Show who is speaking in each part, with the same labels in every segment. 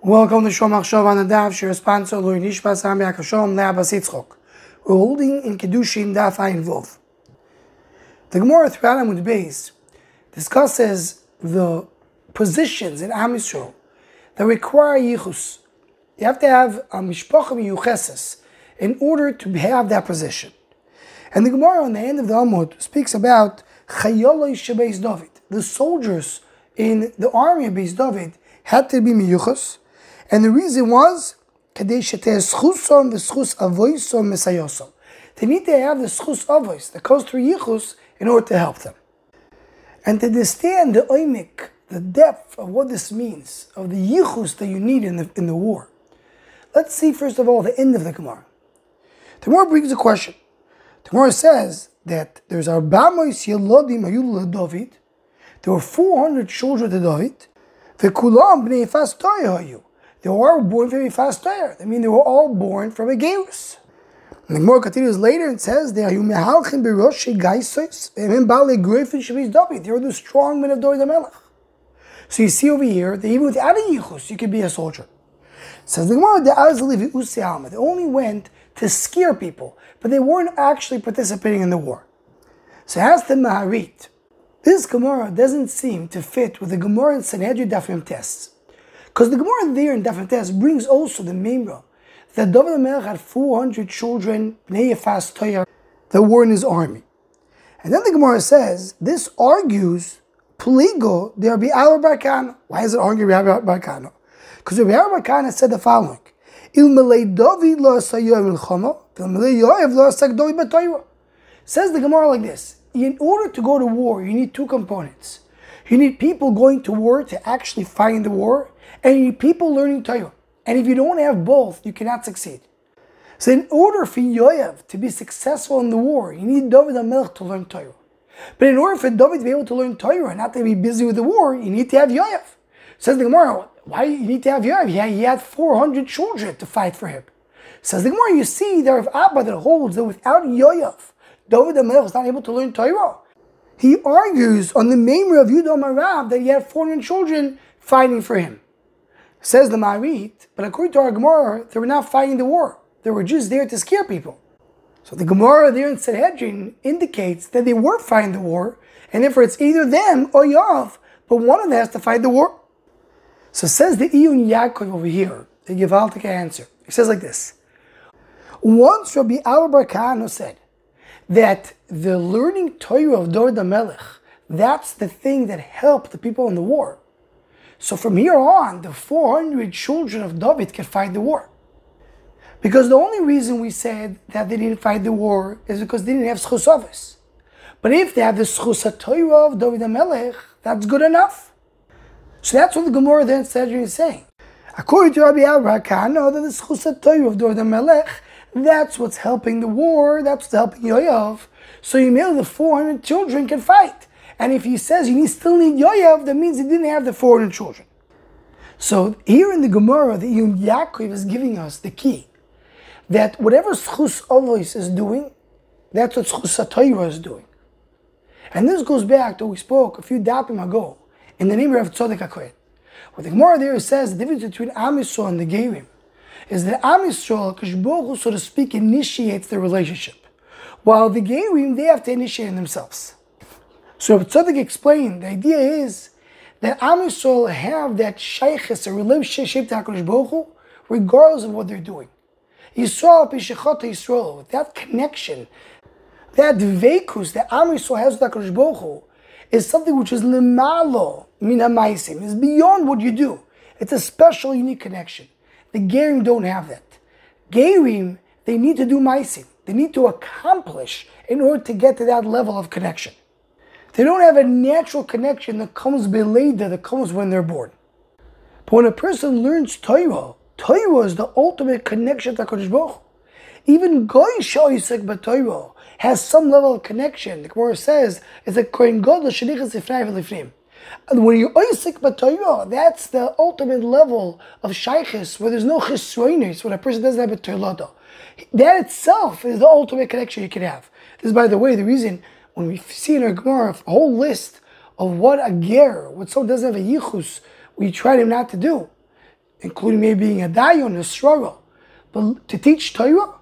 Speaker 1: Welcome to Shom Achshav on the Daf, Shir sponsor Louis Nishbas Am Yakashom. We're holding in Kedushin Daf Ayin Vov. The Gemara throughout Amud Beis discusses the positions in Am Yisrael that require Yichus. You have to have a Mishpacha Miyucheses in order to have that position. And the Gemara on the end of the Amud speaks about Chayoloi Shebeis David, the soldiers in the army of Beis David had to be miyuchas, and the reason was they need to have the schus avois that goes through yichus in order to help them. And to understand the oimik, the depth of what this means, of the yichus that you need in the, in the war. Let's see first of all the end of the Gemara. The Gemara brings a question. The Gemara says that there's Arbamois Yelodim Ayul David. There were 400 children to David. V'kulam b'nei fas hayu. They were born from a fast fire. I mean, they were all born from a gerus. And the Gemara continues later and says, "They are mehalchim b'rosh gaisos v'hem bali greifin shaviz David." They were the strong men of David Melech. So you see over here that even without a yichus, you could be a soldier. Says the Gemara, "They only went to scare people, but they weren't actually participating in the war." So as the Maharit, this Gemara doesn't seem to fit with the Gemara in Sanhedrin Daf Mem Tes. Because the Gemara there in Daf Mem Tes brings also the Memra that David Melech had 400 children, Bnei Yefas Toyar, that were in his army. And then the Gemara says, this argues Pligo there Abba Barkana. Why is it arguing Rabbi Barkana? Because Rabbi Barkana said the following, Il David Says the Gemara like this, in order to go to war, you need two components. You need people going to war to actually fight in the war, and you need people learning Torah. And if you don't have both, you cannot succeed. So, in order for Yoav to be successful in the war, you need David HaMelech to learn Torah. But in order for David to be able to learn Torah and not to be busy with the war, you need to have Yoav. Says the Gemara, why you need to have Yoav? Yeah, he had 400 children to fight for him. Says the Gemara, you see, there of Abba that holds that without Yoav, David HaMelech was not able to learn Torah. He argues on the memory of Yudom Arab that he had 400 children fighting for him. Says the Marit, but according to our Gemara, they were not fighting the war. They were just there to scare people. So the Gemara there in Sanhedrin indicates that they were fighting the war, and therefore it's either them or Yoav, but one of them has to fight the war. So says the Iyun Yaakov over here, the Givaltic answer. He says like this. Once Rabbi Abba Barkano said, that the learning Torah of Dor Melech, that's the thing that helped the people in the war. So from here on, the 400 children of David can fight the war. Because the only reason we said that they didn't fight the war is because they didn't have Schusavis. But if they have the Schus of David Melech, that's good enough. So that's what the Gemara then said is saying. According to Rabbi Abraham, know that the Schus of David Melech that's what's helping the war. That's what's helping Yoav. So you know the 400 children can fight. And if he says you still need Yoav, that means he didn't have the 400 children. So here in the Gemara, the Iyun Yaakov is giving us the key that whatever Schus Olois is doing, that's what Schus Torah is doing. And this goes back to we spoke a few dapim ago in the name of Tzadok HaKohen. What the Gemara there says the difference between Am Yisrael and the Gerim is that Am Yisrael, Kishbohu, so to speak, initiates the relationship, while the Gerim, they have to initiate themselves. So if Tzaddik explained, the idea is that Am Yisrael have that shaykhis, a relationship to HaKadosh Baruch Hu, regardless of what they're doing. Yisrael Pishachot Yisrael, that connection, that vekus that Am Yisrael has with HaKadosh Baruch Hu, is something which is lemalo min ha is beyond what you do. It's a special, unique connection. The Gerim don't have that. Gerim, they need to do Maisim. They need to accomplish in order to get to that level of connection. They don't have a natural connection that comes belated, that comes when they're born. But when a person learns Torah, Torah is the ultimate connection to Kodesh Baruch. Even Goy Shoisek B'Torah has some level of connection. The Gemara says it's a Kohen Gadol Shenichas Ifnai and when you're Isaac B'Torah, that's the ultimate level of Shaykhis, where there's no Chisroinis, when a person doesn't have a Torah. That itself is the ultimate connection you can have. This is, by the way, the reason when we see in our Gemara a whole list of what a ger, what someone doesn't have a yichus, we try him not to do. including maybe being a dayon, a struggle. But to teach Torah,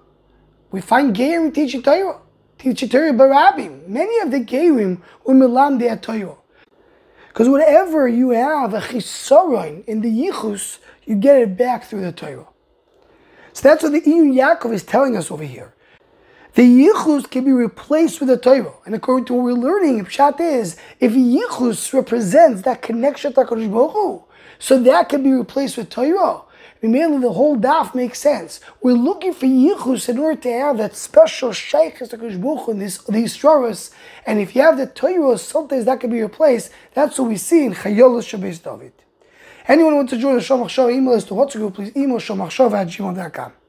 Speaker 1: we find Gerim teaching Torah, teaching Torah barabim. Many of the Gerim were milam de Torah. Because whatever you have a chisaron in the yichus, you get it back through the Torah. So that's what the Iyun Yaakov is telling us over here. The yichus can be replaced with the Torah. And according to what we're learning, Pshat is, if yichus represents that connection to HaKadosh Baruch Hu, so that can be replaced with Torah. Mainly the whole daf makes sense. We're looking for yichus in order to have that special shaykhs to Baruch in this, these stories. And if you have the Torah, sometimes that can be replaced. That's what we see in Chayol Shebeis David. Anyone wants to join the Shomach Shava email us to WhatsApp please email shomachshava at gmail.com.